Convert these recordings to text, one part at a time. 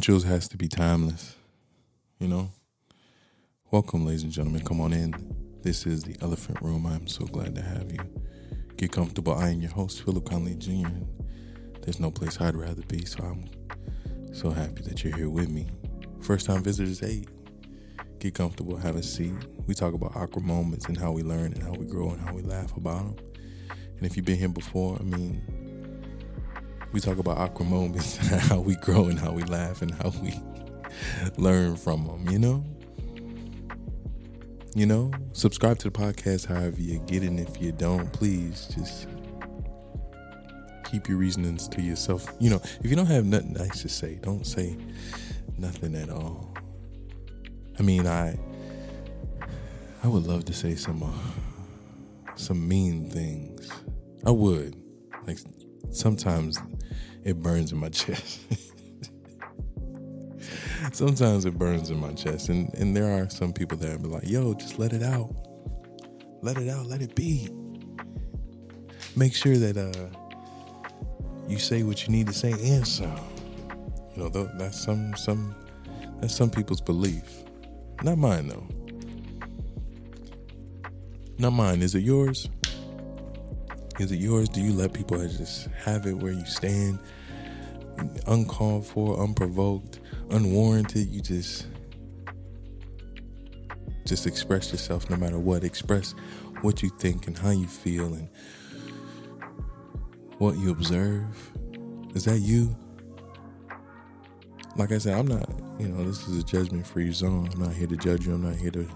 Jules has to be timeless, you know? Welcome, ladies and gentlemen. Come on in. This is the Elephant Room. I'm so glad to have you. Get comfortable. I am your host, Phillip Conley Jr. There's no place I'd rather be, so I'm so happy that you're here with me. First time visitors, hey, get comfortable, have a seat. We talk about awkward moments and how we learn and how we grow and how we laugh about them. And if you've been here before, I mean, we talk about awkward moments, how we grow and how we laugh and how we learn from them, you know? You know, subscribe to the podcast however you get it. If you don't, please just keep your reasonings to yourself. You know, if you don't have nothing nice to say, don't say nothing at all. I mean, I I would love to say some uh, some mean things. I would. Like sometimes it burns in my chest. sometimes it burns in my chest. And and there are some people that be like, yo, just let it out. Let it out, let it be. Make sure that uh you say what you need to say and some. You know, that's some some that's some people's belief. Not mine though. Not mine. Is it yours? Is it yours? Do you let people just have it where you stand, uncalled for, unprovoked, unwarranted? You just just express yourself no matter what. Express what you think and how you feel and what you observe. Is that you? Like I said, I'm not, you know, this is a judgment free zone. I'm not here to judge you. I'm not here to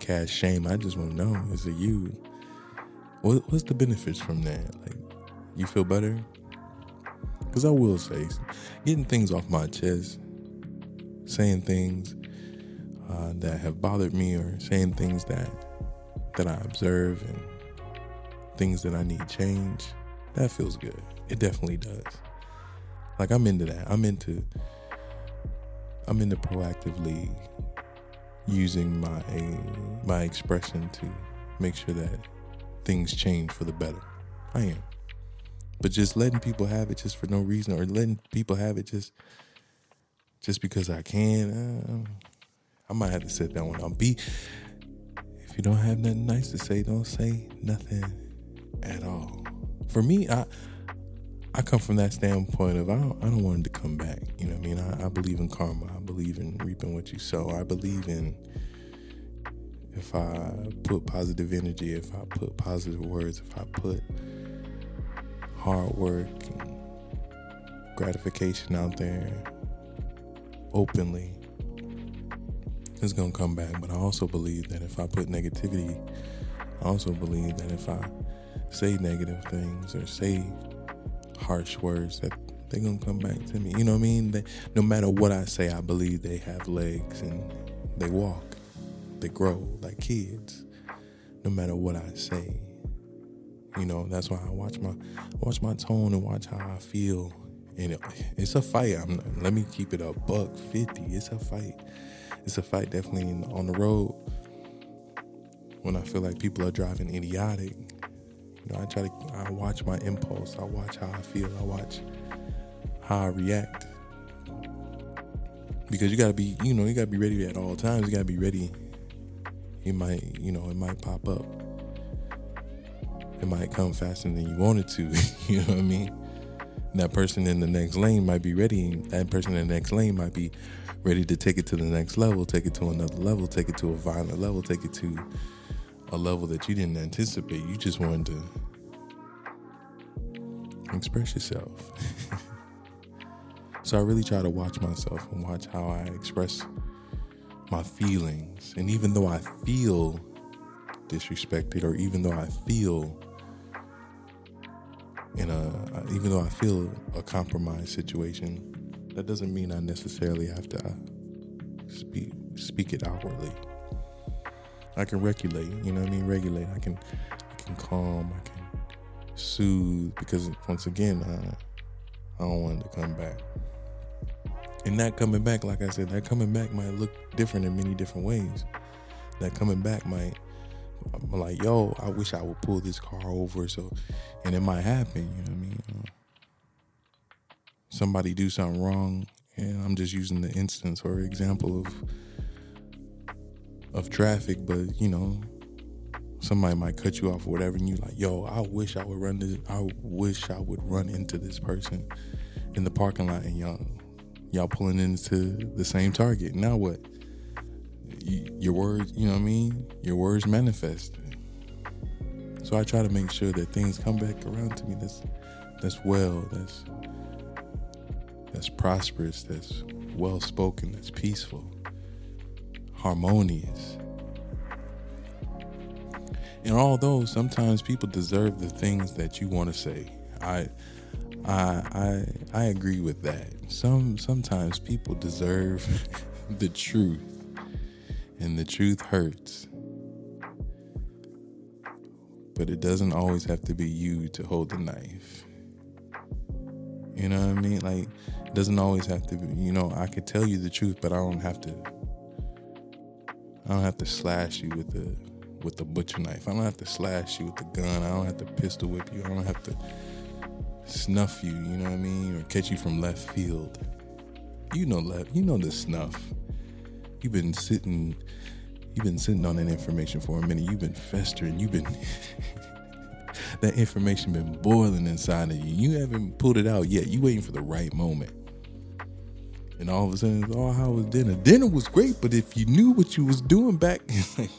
cast shame. I just want to know is it you? What, what's the benefits from that? Like, you feel better? Because I will say, getting things off my chest, saying things uh, that have bothered me, or saying things that that I observe and things that I need change, that feels good. It definitely does. Like I'm into that. I'm into I'm into proactively using my my expression to make sure that things change for the better. I am. But just letting people have it just for no reason or letting people have it just just because I can, uh, I might have to sit that one out. Be if you don't have nothing nice to say, don't say nothing at all for me, I I come from that standpoint of I don't I don't want it to come back. You know what I mean? I, I believe in karma. I believe in reaping what you sow. I believe in if I put positive energy, if I put positive words, if I put hard work and gratification out there openly, it's gonna come back. But I also believe that if I put negativity, I also believe that if I say negative things or say harsh words that they're gonna come back to me. You know what I mean? They, no matter what I say, I believe they have legs and they walk, they grow like kids. No matter what I say, you know that's why I watch my watch my tone and watch how I feel. And it, it's a fight. I'm, let me keep it a buck fifty. It's a fight. It's a fight definitely on the road when I feel like people are driving idiotic you know, I try to I watch my impulse. I watch how I feel. I watch how I react. Because you gotta be, you know, you gotta be ready at all times. You gotta be ready. It might, you know, it might pop up. It might come faster than you wanted to. you know what I mean? that person in the next lane might be ready. That person in the next lane might be ready to take it to the next level, take it to another level, take it to a violent level, take it to a level that you didn't anticipate. You just wanted to express yourself. so I really try to watch myself and watch how I express my feelings. And even though I feel disrespected, or even though I feel in a, even though I feel a compromised situation, that doesn't mean I necessarily have to uh, speak speak it outwardly. I can regulate, you know what I mean? Regulate. I can I can calm, I can soothe because once again, I, I don't want it to come back. And that coming back, like I said, that coming back might look different in many different ways. That coming back might I'm like, yo, I wish I would pull this car over so and it might happen, you know what I mean? Somebody do something wrong and I'm just using the instance or example of of traffic, but you know, somebody might cut you off or whatever, and you're like, yo, I wish I would run this. I wish I would run into this person in the parking lot, and y'all, y'all pulling into the same target. Now what? your words, you know what I mean? Your words manifest. So I try to make sure that things come back around to me. That's that's well. That's that's prosperous. That's well spoken. That's peaceful. Harmonious. And although sometimes people deserve the things that you want to say, I, I, I, I agree with that. Some sometimes people deserve the truth, and the truth hurts. But it doesn't always have to be you to hold the knife. You know what I mean? Like, it doesn't always have to be. You know, I could tell you the truth, but I don't have to. I don't have to slash you with the with the butcher knife. I don't have to slash you with the gun. I don't have to pistol whip you. I don't have to snuff you, you know what I mean? Or catch you from left field. You know left you know the snuff. You've been sitting you've been sitting on that information for a minute. You've been festering. You've been that information been boiling inside of you. You haven't pulled it out yet. You waiting for the right moment. And all of a sudden, oh, how was dinner? Dinner was great, but if you knew what you was doing back,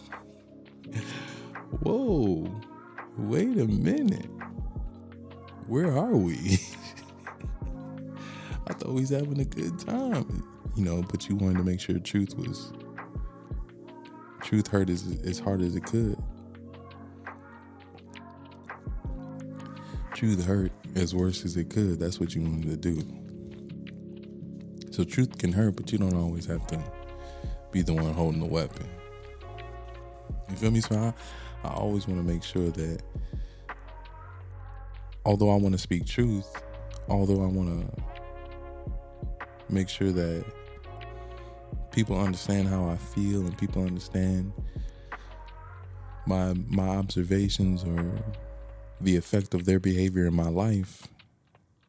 whoa, wait a minute. Where are we? I thought we was having a good time, you know, but you wanted to make sure truth was, truth hurt as, as hard as it could. Truth hurt as worse as it could. That's what you wanted to do. So truth can hurt, but you don't always have to be the one holding the weapon. You feel me? So I, I always want to make sure that although I want to speak truth, although I want to make sure that people understand how I feel and people understand my my observations or the effect of their behavior in my life,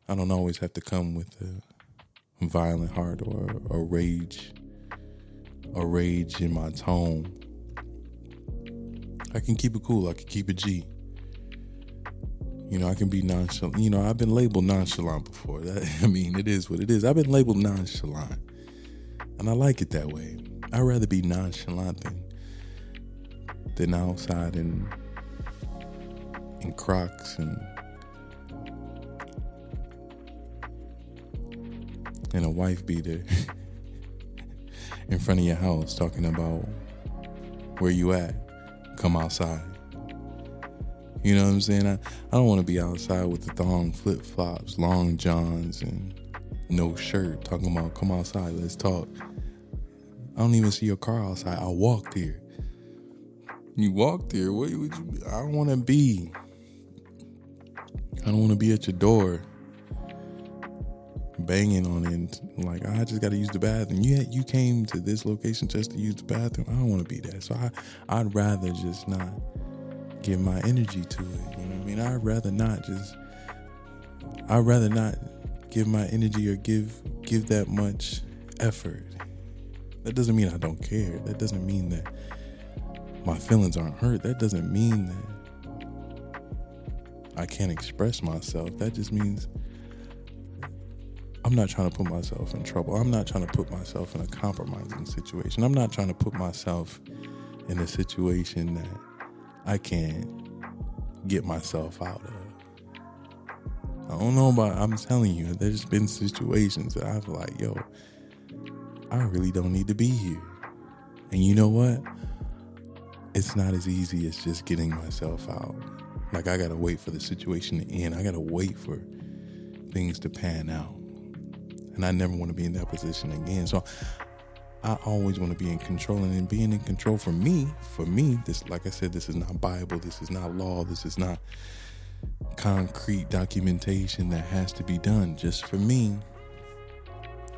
I don't always have to come with a violent heart or a rage, a rage in my tone. I can keep it cool. I can keep it G. You know, I can be nonchalant. You know, I've been labeled nonchalant before. That I mean, it is what it is. I've been labeled nonchalant, and I like it that way. I'd rather be nonchalant than than outside in in Crocs and and a wife beater in front of your house talking about where you at come outside. You know what I'm saying? I, I don't want to be outside with the thong flip flops, long johns, and no shirt talking about come outside, let's talk. I don't even see your car outside. I walked here. You walked here. What would you? Be? I don't want to be. I don't want to be at your door banging on it. Like I just got to use the bathroom. You you came to this location just to use the bathroom. I don't want to be there. So I I'd rather just not give my energy to it. You know what I mean? I'd rather not just. I'd rather not give my energy or give give that much effort. That doesn't mean I don't care. That doesn't mean that my feelings aren't hurt. That doesn't mean that I can't express myself. That just means I'm not trying to put myself in trouble. I'm not trying to put myself in a compromising situation. I'm not trying to put myself in a situation that I can't get myself out of. I don't know about I'm telling you, there's been situations that I've like, yo, I really don't need to be here. And you know what? It's not as easy as just getting myself out. Like I gotta wait for the situation to end. I gotta wait for things to pan out and I never want to be in that position again. So I always want to be in control, and in being in control for me, for me, this, like I said, this is not Bible, this is not law, this is not concrete documentation that has to be done. Just for me,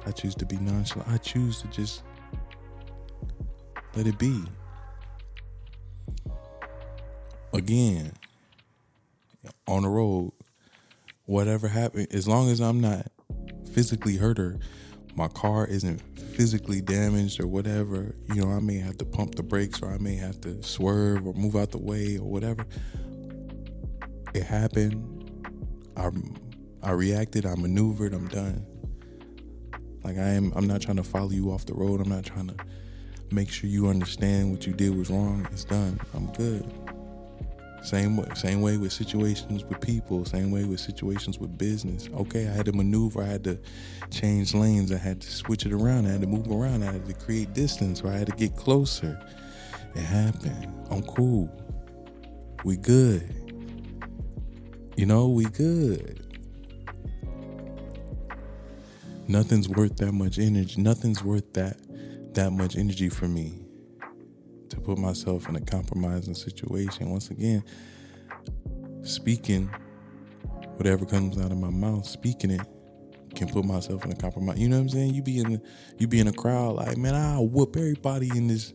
I choose to be nonchalant. I choose to just let it be. Again, on the road, whatever happened, as long as I'm not physically hurt or my car isn't physically damaged or whatever, you know, I may have to pump the brakes or I may have to swerve or move out the way or whatever. It happened. I I reacted, I maneuvered, I'm done. Like I am I'm not trying to follow you off the road. I'm not trying to make sure you understand what you did was wrong. It's done. I'm good. Same way, same way with situations with people. Same way with situations with business. Okay, I had to maneuver. I had to change lanes. I had to switch it around. I had to move around. I had to create distance. Or I had to get closer. It happened. I'm cool. We good. You know, we good. Nothing's worth that much energy. Nothing's worth that that much energy for me to put myself in a compromising situation. Once again, speaking whatever comes out of my mouth, speaking it can put myself in a compromise. You know what I'm saying? You be in you be in a crowd like, man, I'll whoop everybody in this.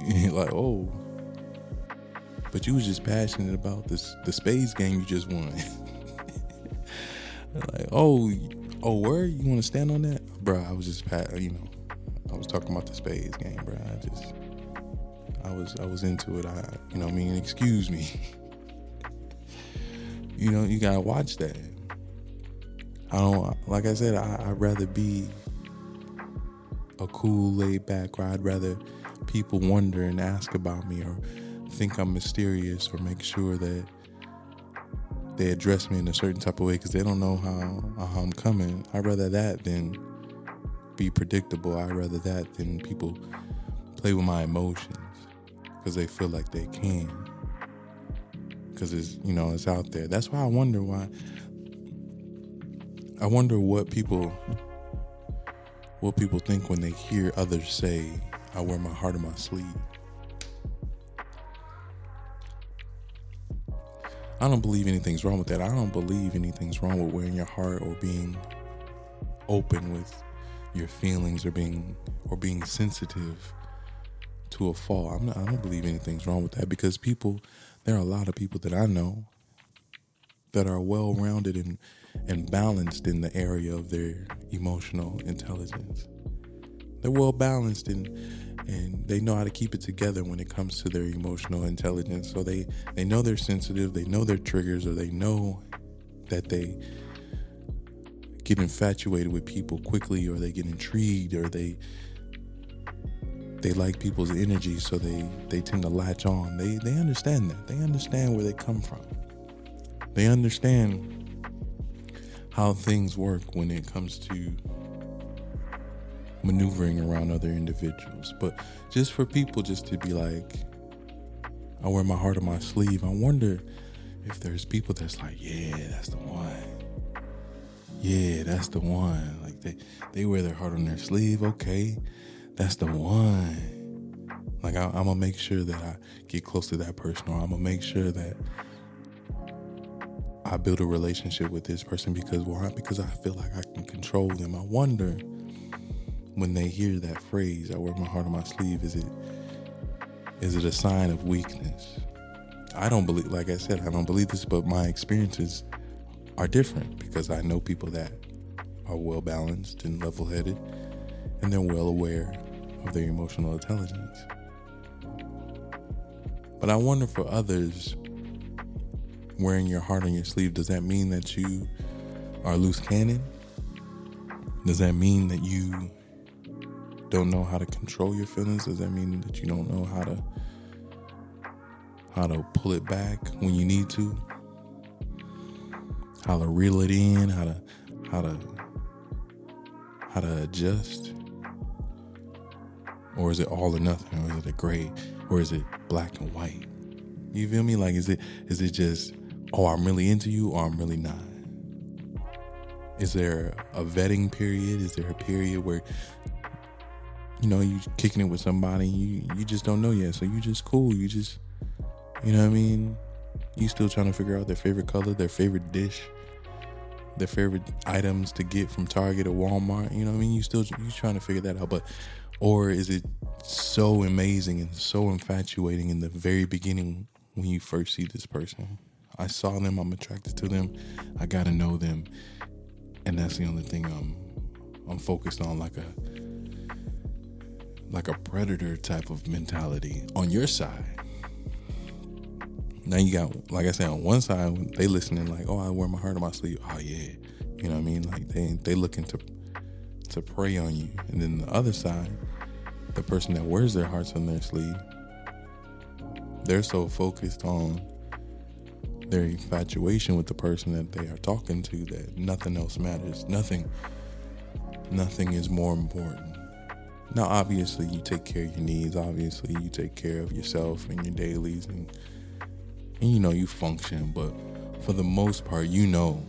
like, oh, but you was just passionate about this the spades game you just won. like, oh, oh, where you want to stand on that, bro? I was just, you know, I was talking about the spades game, bro. I just I was I was into it. I you know I mean excuse me. you know you gotta watch that. I don't like I said I, I'd rather be a cool laid back or I'd rather people wonder and ask about me or think I'm mysterious or make sure that they address me in a certain type of way because they don't know how, how I'm coming. I'd rather that than be predictable. I'd rather that than people play with my emotions because they feel like they can. Because it's, you know, it's out there. That's why I wonder why. I wonder what people what people think when they hear others say, I wear my heart on my sleeve. I don't believe anything's wrong with that. I don't believe anything's wrong with wearing your heart or being open with your feelings or being or being sensitive to a fall. I'm not, I don't believe anything's wrong with that because people, there are a lot of people that I know that are well rounded and, and balanced in the area of their emotional intelligence. They're well balanced and and they know how to keep it together when it comes to their emotional intelligence. So they, they know they're sensitive, they know their triggers, or they know that they get infatuated with people quickly or they get intrigued or they they like people's energy, so they they tend to latch on. They they understand that. They understand where they come from. They understand how things work when it comes to maneuvering around other individuals. But just for people just to be like, I wear my heart on my sleeve. I wonder if there's people that's like, yeah, that's the one. Yeah, that's the one. Like they they wear their heart on their sleeve. Okay, that's the one. Like I, am gonna make sure that I get close to that person, or I'm gonna make sure that I build a relationship with this person because why? Because I feel like I can control them. I wonder when they hear that phrase, "I wear my heart on my sleeve," is it is it a sign of weakness? I don't believe, like I said, I don't believe this, but my experiences are different because I know people that are well balanced and level headed and they're well aware of their emotional intelligence. But I wonder for others, wearing your heart on your sleeve, does that mean that you are loose cannon? Does that mean that you don't know how to control your feelings? Does that mean that you don't know how to how to pull it back when you need to? How to reel it in, how to how to how to adjust? Or is it all or nothing? Or is it a gray? Or is it black and white? You feel me? Like is it is it just, oh I'm really into you or I'm really not? Is there a vetting period? Is there a period where you know you kicking it with somebody you you just don't know yet, so you just cool, you just you know what I mean? You still trying to figure out their favorite color, their favorite dish, their favorite items to get from Target or Walmart. You know what I mean? You still you trying to figure that out, but or is it so amazing and so infatuating in the very beginning when you first see this person? I saw them, I'm attracted to them, I gotta know them, and that's the only thing I'm I'm focused on like a like a predator type of mentality on your side. Now you got, like I said, on one side they listening like, oh, I wear my heart on my sleeve. Oh yeah, you know what I mean? Like they they looking to to prey on you, and then the other side, the person that wears their hearts on their sleeve, they're so focused on their infatuation with the person that they are talking to that nothing else matters. Nothing, nothing is more important. Now, obviously, you take care of your needs. Obviously, you take care of yourself and your dailies, and, and you know you function. But for the most part, you know,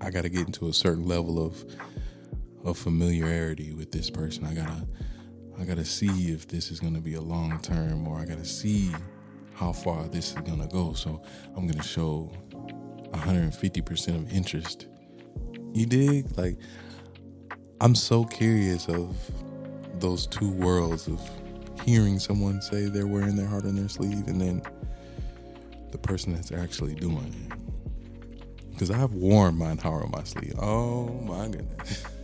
I got to get into a certain level of of familiarity with this person. I gotta, I gotta see if this is gonna be a long term, or I gotta see how far this is gonna go. So I'm gonna show 150% of interest. You dig? Like I'm so curious of those two worlds of hearing someone say they're wearing their heart on their sleeve and then the person that's actually doing it. Because I've worn my heart on my sleeve. Oh my goodness.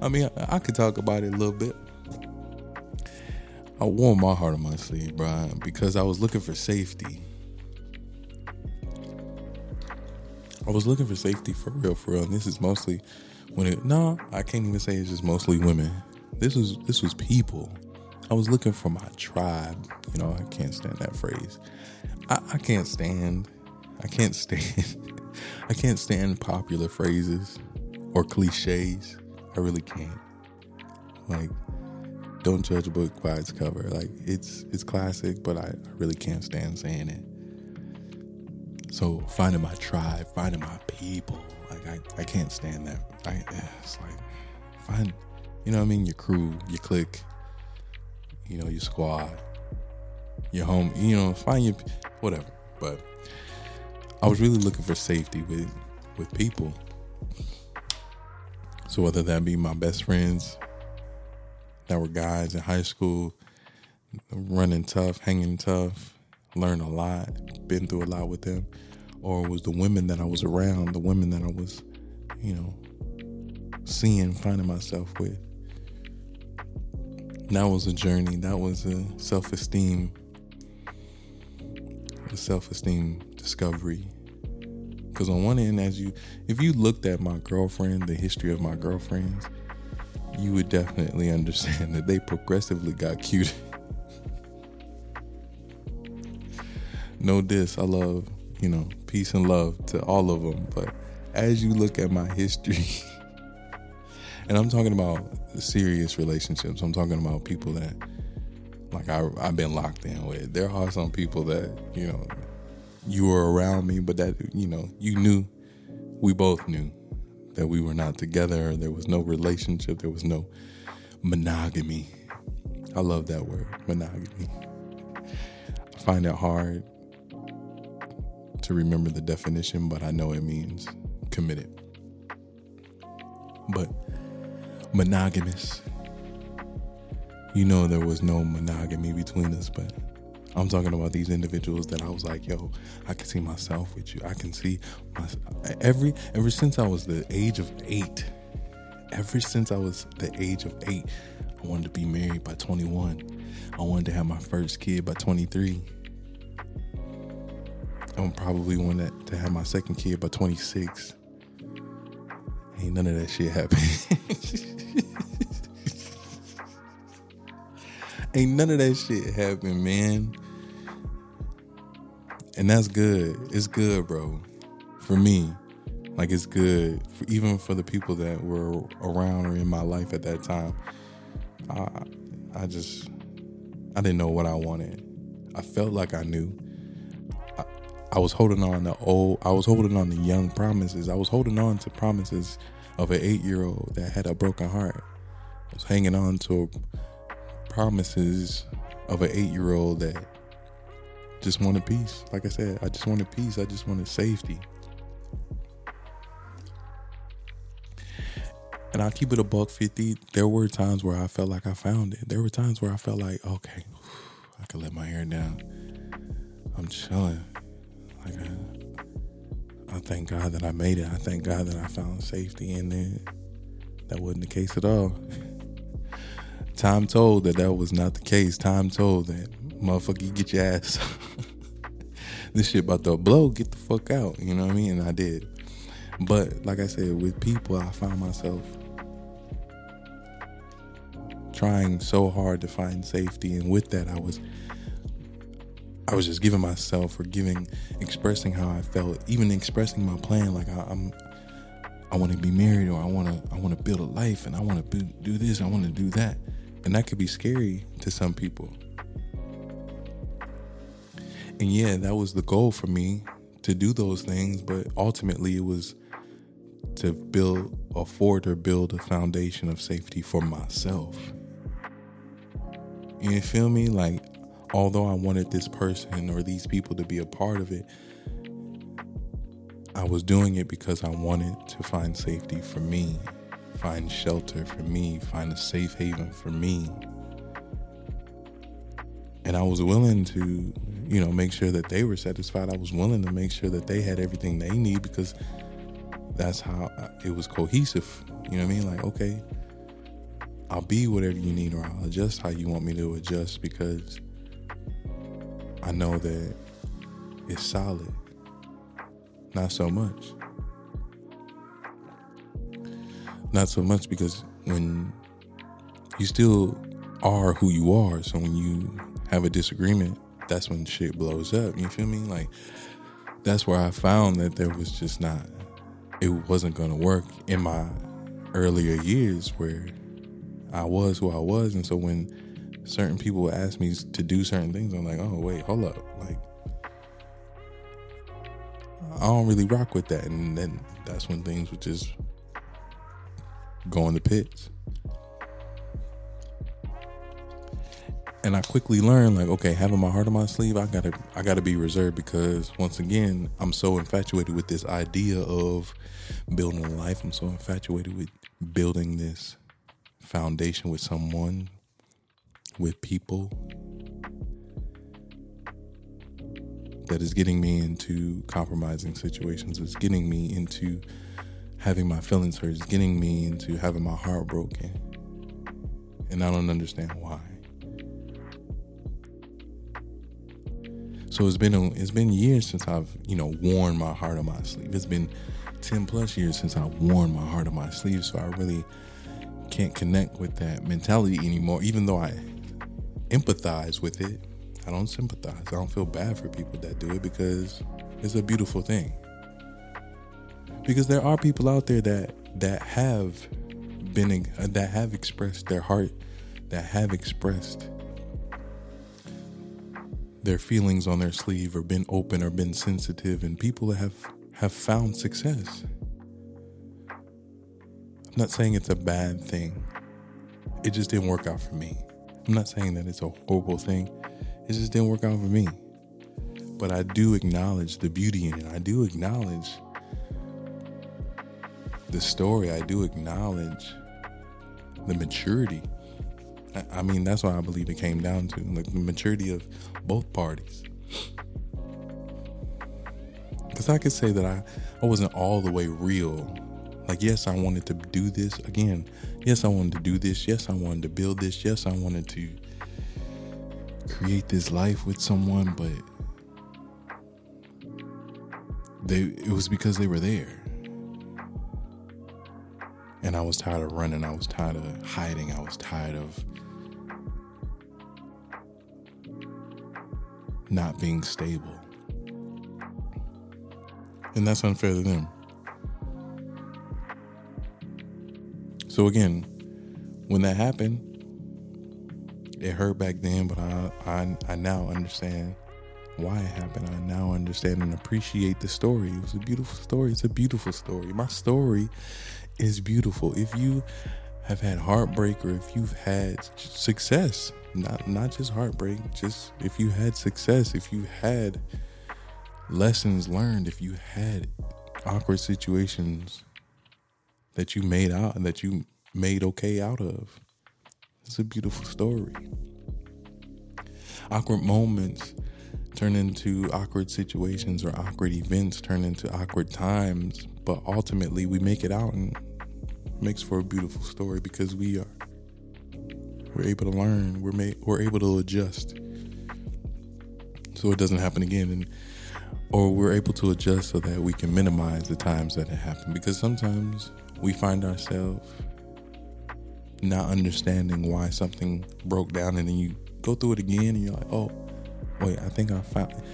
I mean, I, I could talk about it a little bit. I wore my heart on my sleeve, Brian, because I was looking for safety. I was looking for safety for real, for real. And this is mostly when it no, I can't even say it's just mostly women. This was this was people. I was looking for my tribe. You know, I can't stand that phrase. I, I can't stand I can't stand I can't stand popular phrases or cliches. I really can't. Like don't judge a book by its cover. Like it's it's classic, but I, I really can't stand saying it. So finding my tribe, finding my people, like I, I can't stand that. I it's like find you know what I mean, your crew, your clique, you know, your squad, your home, you know, find your whatever. But I was really looking for safety with with people. So whether that be my best friends, that were guys in high school, running tough, hanging tough, learned a lot, been through a lot with them, or it was the women that I was around, the women that I was, you know, seeing, finding myself with. That was a journey. That was a self esteem, a self esteem discovery. Because on one end, as you, if you looked at my girlfriend, the history of my girlfriends, you would definitely understand that they progressively got cuter. no diss, I love, you know, peace and love to all of them. But as you look at my history, and I'm talking about serious relationships, I'm talking about people that, like, I, I've been locked in with. There are some people that, you know, you were around me, but that, you know, you knew, we both knew that we were not together. There was no relationship. There was no monogamy. I love that word, monogamy. I find it hard to remember the definition, but I know it means committed. But monogamous, you know, there was no monogamy between us, but I'm talking about these individuals that I was like, yo, I can see myself with you. I can see my every ever since I was the age of eight. Ever since I was the age of eight, I wanted to be married by 21. I wanted to have my first kid by 23. I'm probably wanted to have my second kid by 26. Ain't none of that shit happen. Ain't none of that shit happen, man. And that's good. It's good, bro. For me. Like it's good. For, even for the people that were around or in my life at that time. I I just I didn't know what I wanted. I felt like I knew. I, I was holding on to old I was holding on to young promises. I was holding on to promises of an eight year old that had a broken heart. I was hanging on to promises of an eight year old that just wanted peace. Like I said, I just wanted peace. I just wanted safety. And I keep it a buck fifty. There were times where I felt like I found it. There were times where I felt like, okay, I can let my hair down. I'm chilling. Like I, I thank God that I made it. I thank God that I found safety in it. that wasn't the case at all. Time told that that was not the case. Time told that motherfucker, you get your ass. this shit about to blow. Get the fuck out. You know what I mean? And I did. But like I said, with people, I found myself trying so hard to find safety, and with that, I was I was just giving myself or giving, expressing how I felt, even expressing my plan. Like I, am I want to be married, or I want to, I want to build a life, and I want to do this, I want to do that, and that could be scary to some people. And yeah, that was the goal for me to do those things, but ultimately it was to build, afford, or build a foundation of safety for myself. You feel me? Like although I wanted this person or these people to be a part of it, I was doing it because I wanted to find safety for me, find shelter for me, find a safe haven for me. And I was willing to, you know, make sure that they were satisfied. I was willing to make sure that they had everything they need because that's how it was cohesive. You know what I mean? Like, okay, I'll be whatever you need or I'll adjust how you want me to adjust because I know that it's solid. Not so much. Not so much because when you still are who you are, so when you have a disagreement, that's when shit blows up. You feel me? Like that's where I found that there was just not it wasn't gonna work in my earlier years where I was who I was and so when certain people would ask me to do certain things. I'm like, oh wait, hold up, like I don't really rock with that, and then that's when things would just go in the pits. And I quickly learned, like, okay, having my heart on my sleeve, I gotta, I gotta be reserved because once again, I'm so infatuated with this idea of building a life. I'm so infatuated with building this foundation with someone with people that is getting me into compromising situations. It's getting me into having my feelings hurt. It's getting me into having my heart broken. And I don't understand why. So it's been a, it's been years since I've you know worn my heart on my sleeve. It's been ten plus years since I've worn my heart on my sleeve. So I really can't connect with that mentality anymore. Even though I empathize with it. I don't sympathize. I don't feel bad for people that do it because it's a beautiful thing. Because there are people out there that that have been that have expressed their heart, that have expressed their feelings on their sleeve or been open or been sensitive and people that have have found success. I'm not saying it's a bad thing. It just didn't work out for me. I'm not saying that it's a horrible thing. It just didn't work out for me. But I do acknowledge the beauty in it. I do acknowledge the story. I do acknowledge the maturity. I, mean, that's what I believe it came down to like the maturity of both parties. Because I could say that I, I wasn't all the way real like, yes, I wanted to do this again. Yes, I wanted to do this. Yes, I wanted to build this. Yes, I wanted to create this life with someone, but they it was because they were there. And I was tired of running. I was tired of hiding. I was tired of not being stable. And that's unfair to them. So again, when that happened, it hurt back then, but I, I I now understand why it happened. I now understand and appreciate the story. It was a beautiful story. It's a beautiful story. My story is beautiful. If you have had heartbreak or if you've had success, not not just heartbreak, just if you had success, if you had lessons learned, if you had awkward situations that you made out and that you made okay out of. It's a beautiful story. Awkward moments turn into awkward situations or awkward events turn into awkward times, but ultimately we make it out and makes for a beautiful story because we are we're able to learn. We're made, we're able to adjust so it doesn't happen again, and or we're able to adjust so that we can minimize the times that it happened. Because sometimes we find ourselves not understanding why something broke down, and then you go through it again, and you're like, oh, wait, I think I found, it.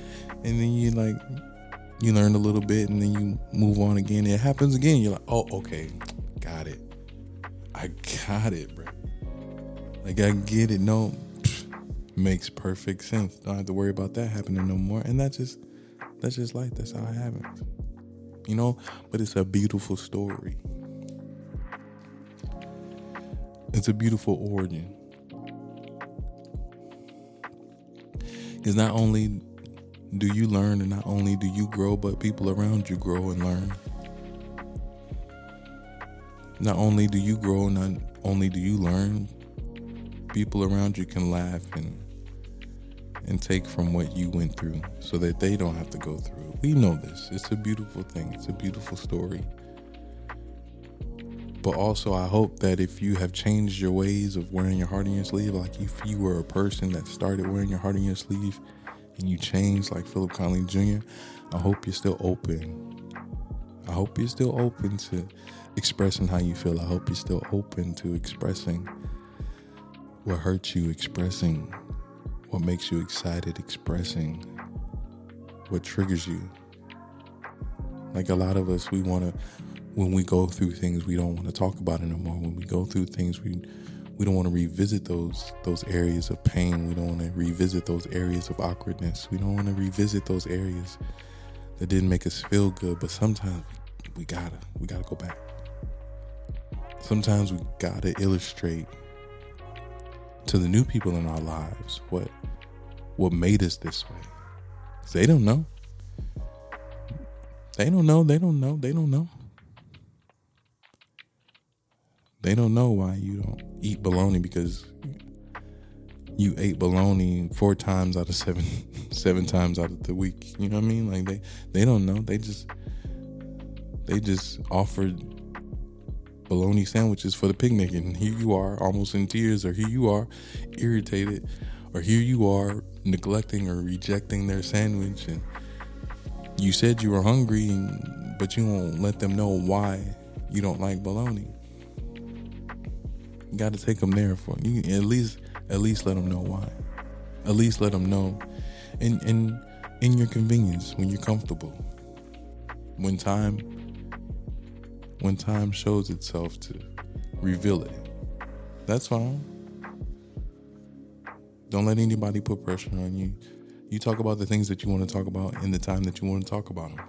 and then you like you learn a little bit, and then you move on again. It happens again. You're like, oh, okay, got it. I got it, bro. Like I get it. No, makes perfect sense. Don't have to worry about that happening no more. And that's just that's just life. That's how I have it happens. You know, but it's a beautiful story. It's a beautiful origin. Because not only do you learn and not only do you grow, but people around you grow and learn. Not only do you grow, not only do you learn, people around you can laugh and and take from what you went through so that they don't have to go through. We know this. It's a beautiful thing. It's a beautiful story. But also, I hope that if you have changed your ways of wearing your heart in your sleeve, like if you were a person that started wearing your heart in your sleeve and you changed like Phillip Conley Jr., I hope you're still open. I hope you're still open to expressing how you feel. I hope you're still open to expressing what hurts you, expressing what makes you excited, expressing what triggers you. Like a lot of us, we want to, when we go through things, we don't want to talk about it anymore. When we go through things, we we don't want to revisit those those areas of pain. We don't want to revisit those areas of awkwardness. We don't want to revisit those areas that didn't make us feel good. But sometimes we gotta we gotta go back. Sometimes we gotta illustrate to the new people in our lives what what made us this way. They don't know. They don't know. They don't know. They don't know. They don't know why you don't eat bologna because you ate bologna four times out of seven seven times out of the week. You know what I mean? Like they they don't know. They just they just offered bologna sandwiches for the picnic, and here you are, almost in tears, or here you are, irritated, or here you are, neglecting or rejecting their sandwich, and you said you were hungry, but you won't let them know why you don't like bologna. You got to take them there for you. At least, at least let them know why. At least let them know, in in in your convenience when you're comfortable. When time when time shows itself to reveal it. That's fine. Don't let anybody put pressure on you. You talk about the things that you want to talk about in the time that you want to talk about them.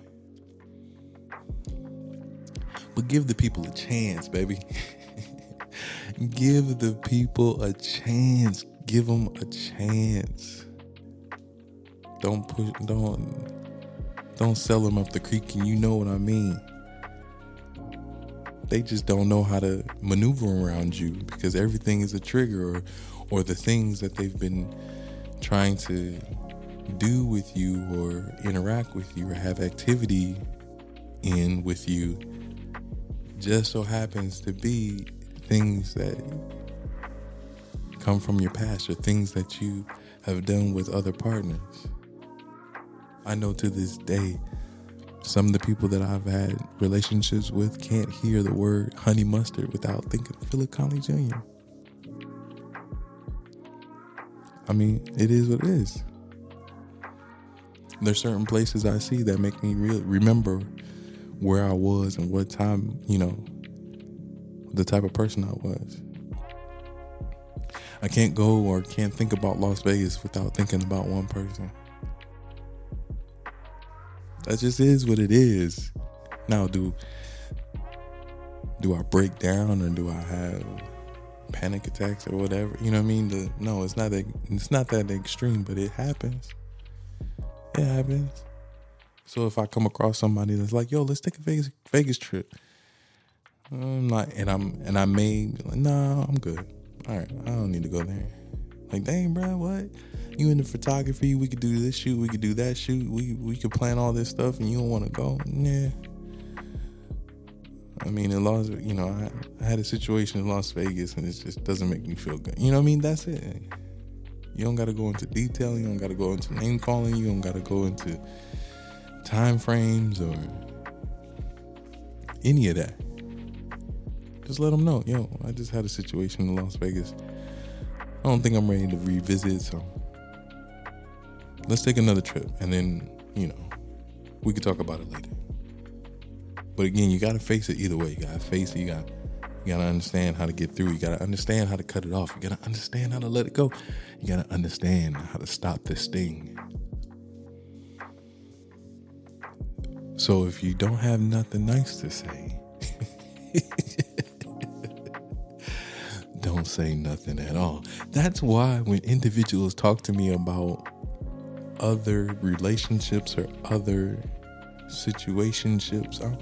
But give the people a chance, baby. give the people a chance. Give them a chance. Don't push. Don't. Don't sell them up the creek, and you know what I mean they just don't know how to maneuver around you because everything is a trigger or or the things that they've been trying to do with you or interact with you or have activity in with you just so happens to be things that come from your past or things that you have done with other partners. I know to this day some of the people that I've had relationships with can't hear the word honey mustard without thinking of Phillip Conley Jr. I mean, it is what it is. There's certain places I see that make me real remember where I was and what time, you know, the type of person I was. I can't go or can't think about Las Vegas without thinking about one person. That just is what it is. Now, do do I break down or do I have panic attacks or whatever? You know what I mean? The, no, it's not that. It's not that extreme, but it happens. It happens. So if I come across somebody that's like, "Yo, let's take a Vegas Vegas trip," I'm not, and I'm and I may be like, "No, nah, I'm good. All right, I don't need to go there." Like, dang, bro, what? You into photography? We could do this shoot. We could do that shoot. We we could plan all this stuff, and you don't want to go? Yeah. I mean, in Las, you know, I, I had a situation in Las Vegas, and it just doesn't make me feel good. You know what I mean? That's it. You don't got to go into detail. You don't got to go into name calling. You don't got to go into time frames or any of that. Just let them know, yo, I just had a situation in Las Vegas. I don't think I'm ready to revisit, so let's take another trip and then, you know, we could talk about it later. But again, you gotta face it either way. You gotta face it, you gotta you gotta understand how to get through. You gotta understand how to cut it off. You gotta understand how to let it go. You gotta understand how to stop this thing. So if you don't have nothing nice to say, don't say nothing at all. That's why when individuals talk to me about other relationships or other situationships, I,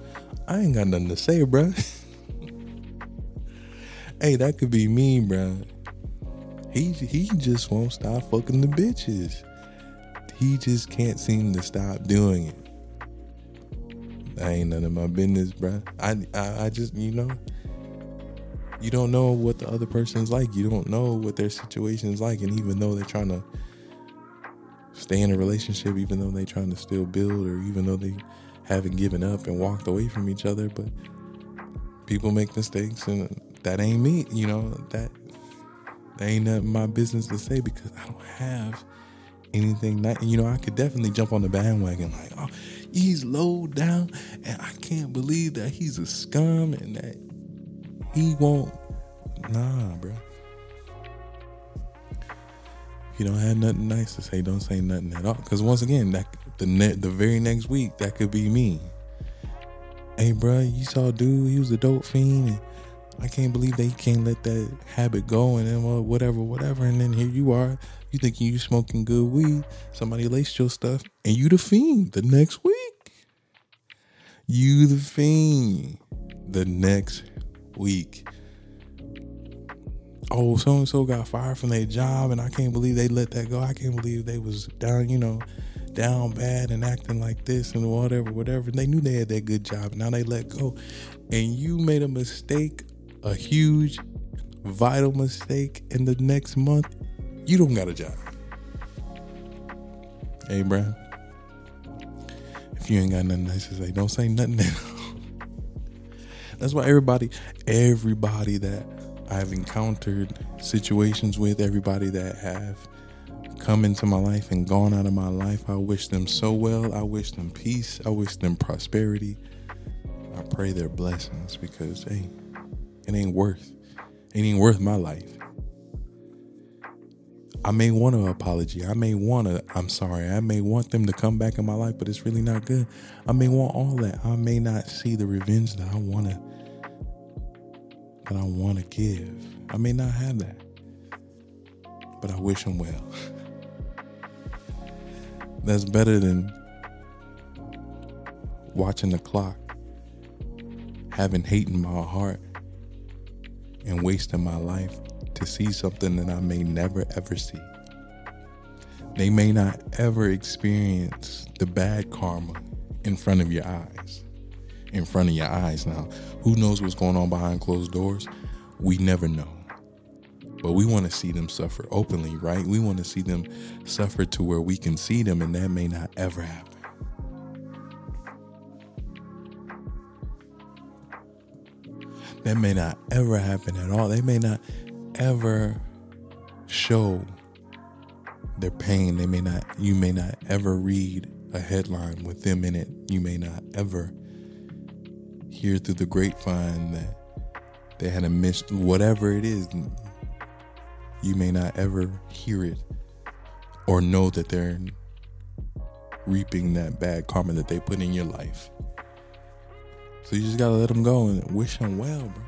I ain't got nothing to say, bruh. hey, that could be me, bruh. He he just won't stop fucking the bitches. He just can't seem to stop doing it. I ain't none of my business, bruh. I, I I just you know you don't know what the other person's like. You don't know what their situation's like, and even though they're trying to stay in a relationship, even though they're trying to still build, or even though they haven't given up and walked away from each other, but people make mistakes, and that ain't me. You know that that ain't my business to say because I don't have anything that you know I could definitely jump on the bandwagon like oh he's low down and I can't believe that he's a scum and that he won't nah bro if you don't have nothing nice to say don't say nothing at all because once again that the ne- the very next week that could be me hey bro you saw dude he was a dope fiend and I can't believe they can't let that habit go and then well, whatever, whatever. And then here you are, you thinking you smoking good weed. Somebody laced your stuff, and you the fiend the next week. You the fiend the next week. Oh, so and so got fired from their job, and I can't believe they let that go. I can't believe they was down, you know, down bad and acting like this and whatever, whatever. They knew they had that good job. Now they let go, and you made a mistake a huge, vital mistake in the next month, you don't got a job. Hey, Brown. If you ain't got nothing nice to say, don't say nothing. That's why everybody, everybody that I've encountered situations with, everybody that have come into my life and gone out of my life, I wish them so well. I wish them peace. I wish them prosperity. I pray their blessings because, hey, it ain't worth. It ain't worth my life. I may want an apology. I may want to, I'm sorry. I may want them to come back in my life, but it's really not good. I may want all that. I may not see the revenge that I want to, that I want to give. I may not have that, but I wish them well. That's better than watching the clock, having hate in my heart, and wasting my life to see something that I may never ever see. They may not ever experience the bad karma in front of your eyes. In front of your eyes. Now, who knows what's going on behind closed doors? We never know. But we want to see them suffer openly, right? We want to see them suffer to where we can see them, and that may not ever happen. That may not ever happen at all. They may not ever show their pain. They may not, you may not ever read a headline with them in it. You may not ever hear through the grapevine that they had a miss, whatever it is. You may not ever hear it or know that they're reaping that bad karma that they put in your life. So you just gotta let them go and wish them well, bro.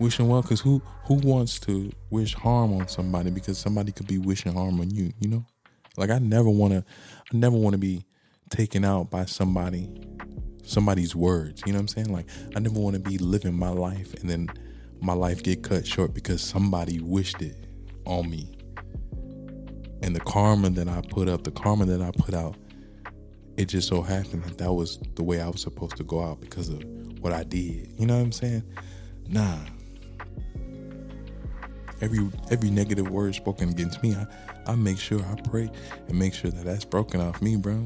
Wish them well, cause who who wants to wish harm on somebody because somebody could be wishing harm on you, you know? Like I never wanna I never wanna be taken out by somebody somebody's words. You know what I'm saying? Like I never wanna be living my life and then my life get cut short because somebody wished it on me. And the karma that I put up, the karma that I put out it just so happened that that was the way I was supposed to go out because of what I did. You know what I'm saying? Nah. Every every negative word spoken against me, I, I make sure I pray and make sure that that's broken off me, bro.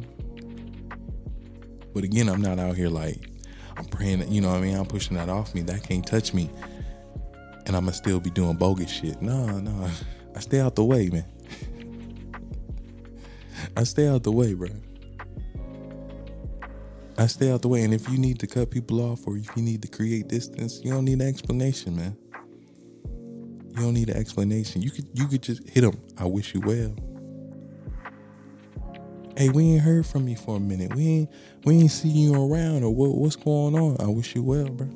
But again, I'm not out here like I'm praying that you know what I mean. I'm pushing that off me. That can't touch me, and I'ma still be doing bogus shit. No, no, I stay out the way, man. I stay out the way, bro. I stay out the way. And if you need to cut people off or if you need to create distance, you don't need an explanation, man. You don't need an explanation. You could you could just hit them. I wish you well. Hey, we ain't heard from you for a minute. We ain't we ain't see you around or what what's going on. I wish you well, bro.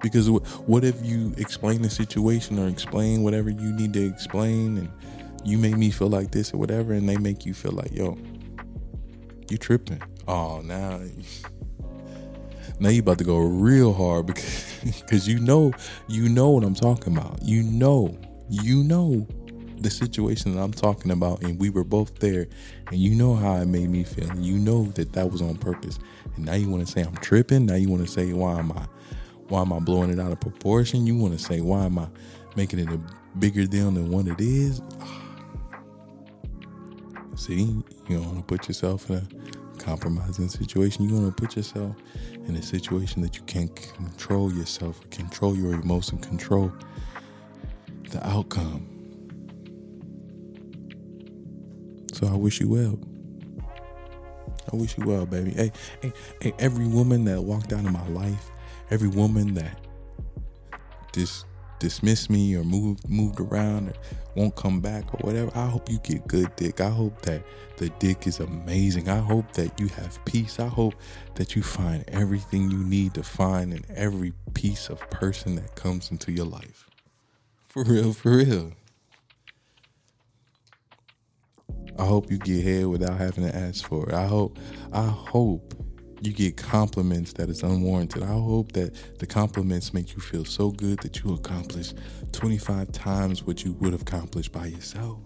Because what if you explain the situation or explain whatever you need to explain and you make me feel like this or whatever and they make you feel like, yo, you tripping. Oh, now, now you about to go real hard because because you know you know what I'm talking about. You know, you know the situation that I'm talking about, and we were both there, and you know how it made me feel. And you know that that was on purpose. And now you want to say I'm tripping. Now you want to say why am I, why am I blowing it out of proportion? You want to say why am I making it a bigger deal than what it is? See, you don't want to put yourself in a compromising situation. You want to put yourself in a situation that you can't control yourself, control your emotion, control the outcome. So I wish you well. I wish you well, baby. Hey, hey, hey, every woman that walked out of my life, every woman that just dismissed me or moved moved around or won't come back or whatever. I hope you get good dick. I hope that the dick is amazing. I hope that you have peace. I hope that you find everything you need to find in every piece of person that comes into your life. For real, for real. I hope you get head without having to ask for it. I hope I hope you get compliments that is unwarranted. I hope that the compliments make you feel so good that you accomplish 25 times what you would have accomplished by yourself.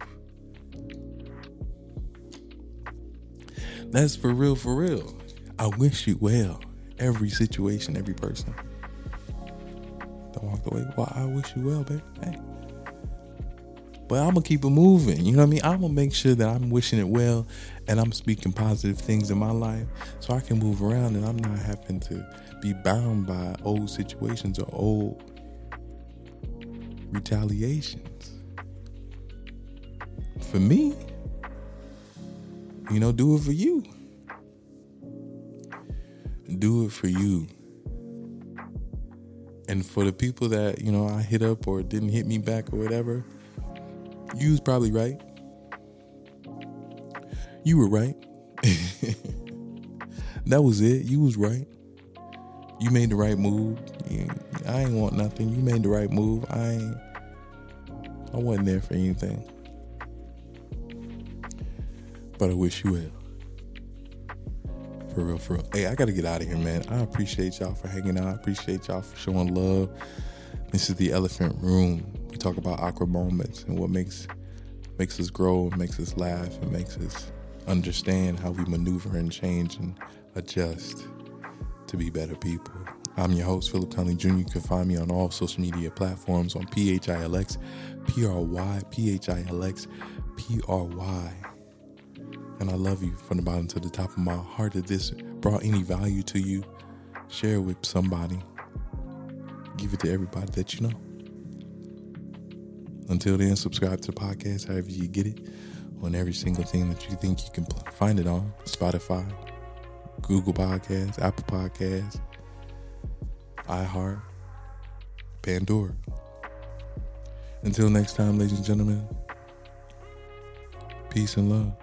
That's for real, for real. I wish you well. Every situation, every person. Don't walk away. Well, I wish you well, baby. Hey. But I'm gonna keep it moving. You know what I mean? I'm gonna make sure that I'm wishing it well and I'm speaking positive things in my life so I can move around and I'm not having to be bound by old situations or old retaliations. For me, you know, do it for you. Do it for you. And for the people that, you know, I hit up or didn't hit me back or whatever, you was probably right. You were right. that was it. You was right. You made the right move. I ain't want nothing. You made the right move. I ain't. I wasn't there for anything. But I wish you well. For real, for real. Hey, I gotta get out of here, man. I appreciate y'all for hanging out. I appreciate y'all for showing love. This is the elephant room. We talk about awkward moments and what makes makes us grow, makes us laugh, and makes us understand how we maneuver and change and adjust to be better people. I'm your host, Phillip Conley Jr. You can find me on all social media platforms on PHILX, PRY, PHILX, PRY. And I love you from the bottom to the top of my heart. If this brought any value to you, share it with somebody. Give it to everybody that you know. Until then, subscribe to the podcast however you get it on every single thing that you think you can find it on Spotify, Google Podcasts, Apple Podcasts, iHeart, Pandora. Until next time, ladies and gentlemen, peace and love.